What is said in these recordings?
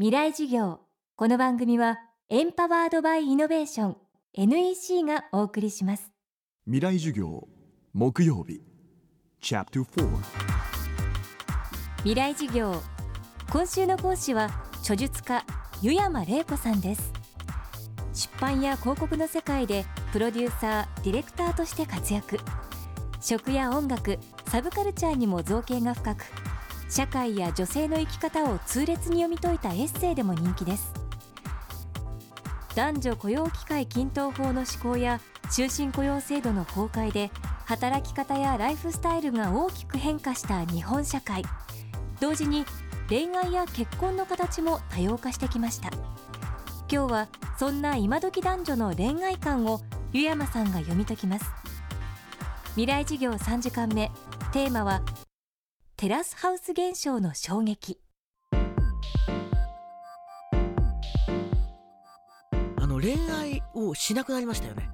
未来授業。この番組はエンパワードバイイノベーション NEC がお送りします。未来授業木曜日チャプター未来授業。今週の講師は著述家湯山玲子さんです。出版や広告の世界でプロデューサーディレクターとして活躍。食や音楽サブカルチャーにも造形が深く社会や女性の生き方を痛烈に読み解いたエッセイでも人気です。男女雇用機会均等法の施行や終身雇用制度の崩壊で働き方やライフスタイルが大きく変化した日本社会。同時に恋愛や結婚の形も多様化してきました。今日はそんな今時男女の恋愛観を湯山さんが読み解きます。未来授業3時間目。テーマはテラスハウス現象の衝撃あの恋愛をしなくなりましたよね。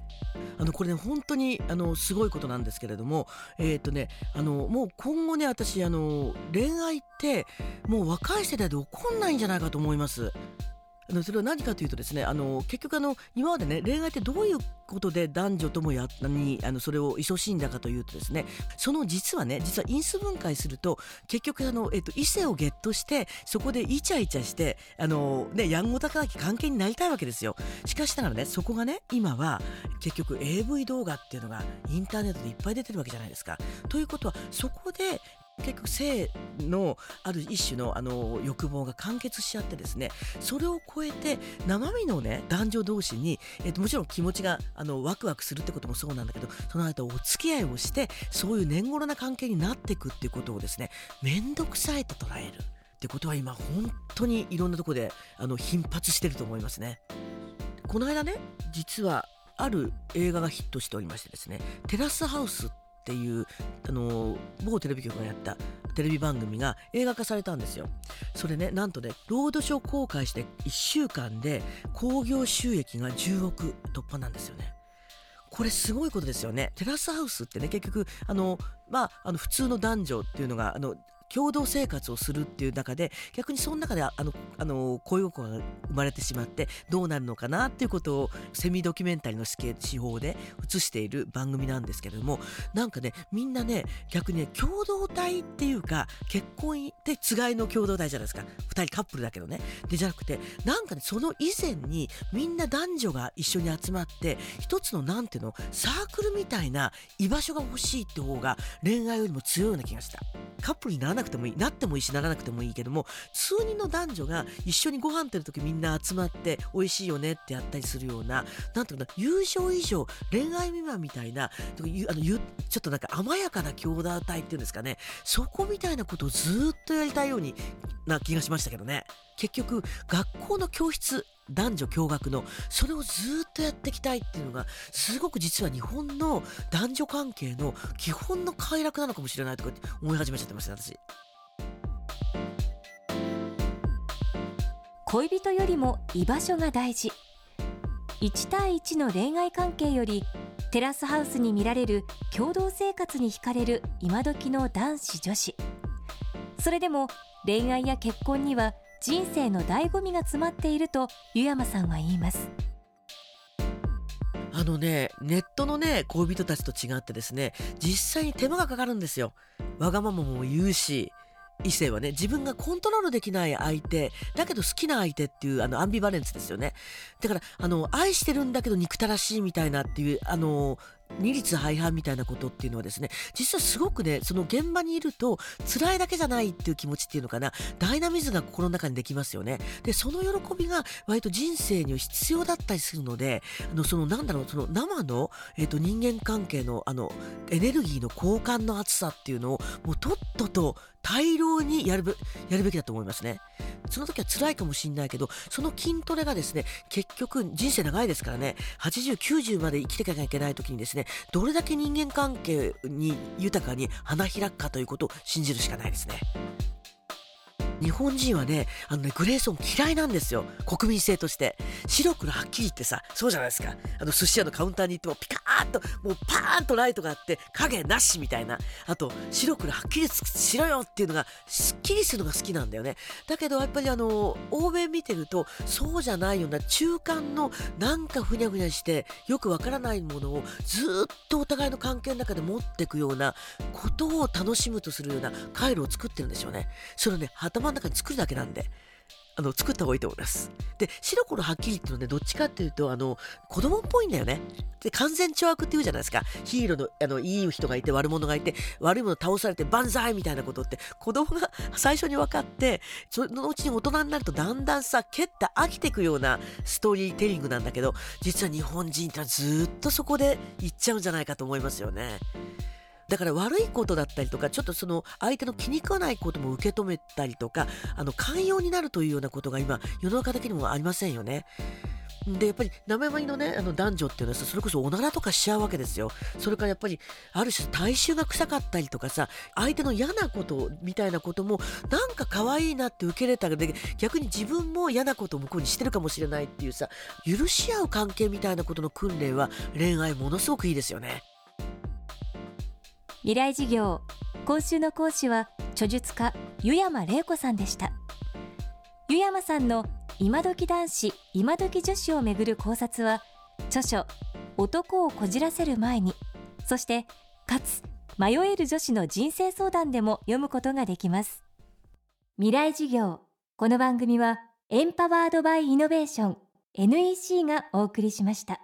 あのこれね本当にあのすごいことなんですけれどもえっ、とねあのもう今後ね私あの恋愛ってもう若い世代で起こんないんじゃないかと思います。あのそれは何かというとですねあの結局あの今までね恋愛ってどういうことで男女ともやにあのそれを勤しんだかというとですねその実はね実は因数分解すると結局あの、えっと、異性をゲットしてそこでイチャイチャしてあの、ね、やんごたかなき関係になりたいわけですよしかしながらねそこがね今は結局 AV 動画っていうのがインターネットでいっぱい出てるわけじゃないですか。ということはそこで結局性のある一種のあの欲望が完結しちゃってですねそれを超えて生身のね男女同士に、えっと、もちろん気持ちがあのワクワクするってこともそうなんだけどその間お付き合いをしてそういう年頃な関係になっていくっていうことをですね面倒くさいと捉えるってことは今本当にいろんなとこであの頻発してると思いますね。この間ね実はある映画がヒットしておりましてですね「テラスハウス」っていうあの某テレビ局がやったテレビ番組が映画化されたんですよ。それねなんとねロードショー公開して1週間で興行収益が10億突破なんですよね。これすごいことですよね。テラスハウスってね結局あのまああの普通の男女っていうのがあの共同生活をするっていう中で逆にその中であのあの恋心が生まれてしまってどうなるのかなっていうことをセミドキュメンタリーの手法で映している番組なんですけれどもなんかねみんなね逆にね共同体っていうか結婚ってつがいの共同体じゃないですか。2人カップルだけどね。でじゃなくてなんかねその以前にみんな男女が一緒に集まって一つのなんていうのサークルみたいな居場所が欲しいって方が恋愛よりも強いような気がした。カップルになくてもいいなってもいいしならなくてもいいけども数人の男女が一緒にご飯食べる時みんな集まって美味しいよねってやったりするような何ていうか友情以上恋愛未満みたいなあのちょっとなんか甘やかな共同体っていうんですかねそこみたいなことをずっとやりたいようにな気がしましたけどね。結局学校の教室男女共学のそれをずっとやっていきたいっていうのがすごく実は日本の男女関係の基本の快楽なのかもしれないとかって思い始めちゃってました私。恋人よりも居場所が大事1対1の恋愛関係よりテラスハウスに見られる共同生活に惹かれる今時の男子女子それでも恋愛や結婚には人生の醍醐味が詰まっていると湯山さんは言います。あのねネットのね恋人たちと違ってですね実際に手間がかかるんですよ。わがままも言うし異性はね自分がコントロールできない相手だけど好きな相手っていうあのアンビバレンスですよね。だからあの愛してるんだけど憎たらしいみたいなっていうあの二律背反みたいなことっていうのはですね実はすごくねその現場にいると辛いだけじゃないっていう気持ちっていうのかなダイナミズムが心の中にできますよね。でその喜びが割と人生には必要だったりするのであのそのなんだろうその生の、えーと、人間関係のあのエネルギーの交換の厚さっていうのをもうとっとと大量にやるべやるべきだと思いますねその時は辛いかもしんないけどその筋トレがですね結局人生長いですからね8090まで生きていかなきゃいけない時にですねどれだけ人間関係に豊かに花開くかということを信じるしかないですね。日本人はね、あのね、グレーゾーン嫌いなんですよ。国民性として。白黒はっきり言ってさ、そうじゃないですか。あの、寿司屋のカウンターに行ってもピカーッともうパーンとライトがあって影なしみたいな。あと白黒はっきりしろよっていうのがすっきりするのが好きなんだよね。だけどやっぱりあの欧米見てるとそうじゃないような中間のなんかふにゃふにゃしてよくわからないものをずっとお互いの関係の中で持っていくようなことを楽しむとするような回路を作ってるんですよね。それをね頭の中に作るだけなんで。あの作った方がいいと思います。で、白黒はっきりっていうのはね、どっちかっていうと、あの、子供っぽいんだよね。で、完全懲悪って言うじゃないですか。ヒーローの、あの、いい人がいて、悪者がいて、悪いもの倒されて、万歳みたいなことって、子供が 最初に分かって、そのうちに大人になると、だんだんさ、蹴って飽きていくようなストーリーテリングなんだけど、実は日本人ってのはずっとそこで行っちゃうんじゃないかと思いますよね。だから悪いことだったりとかちょっとその相手の気に食わないことも受け止めたりとかあの寛容になるというようなことが今世の中的にもありませんよね。でやっぱり名前のねあの男女っていうのはさそれこそおならとかしちゃうわけですよそれからやっぱりある種体臭が臭かったりとかさ相手の嫌なことみたいなこともなんか可愛いなって受け入れたで逆に自分も嫌なことを向こうにしてるかもしれないっていうさ許し合う関係みたいなことの訓練は恋愛ものすごくいいですよね。未来事業今週の講師は著述家湯山玲子さんでした。湯山さんの今時男子今時女子をめぐる考察は著書男をこじらせる前にそしてかつ迷える女子の人生相談でも読むことができます。未来事業この番組はエンパワードバイイノベーション NEC がお送りしました。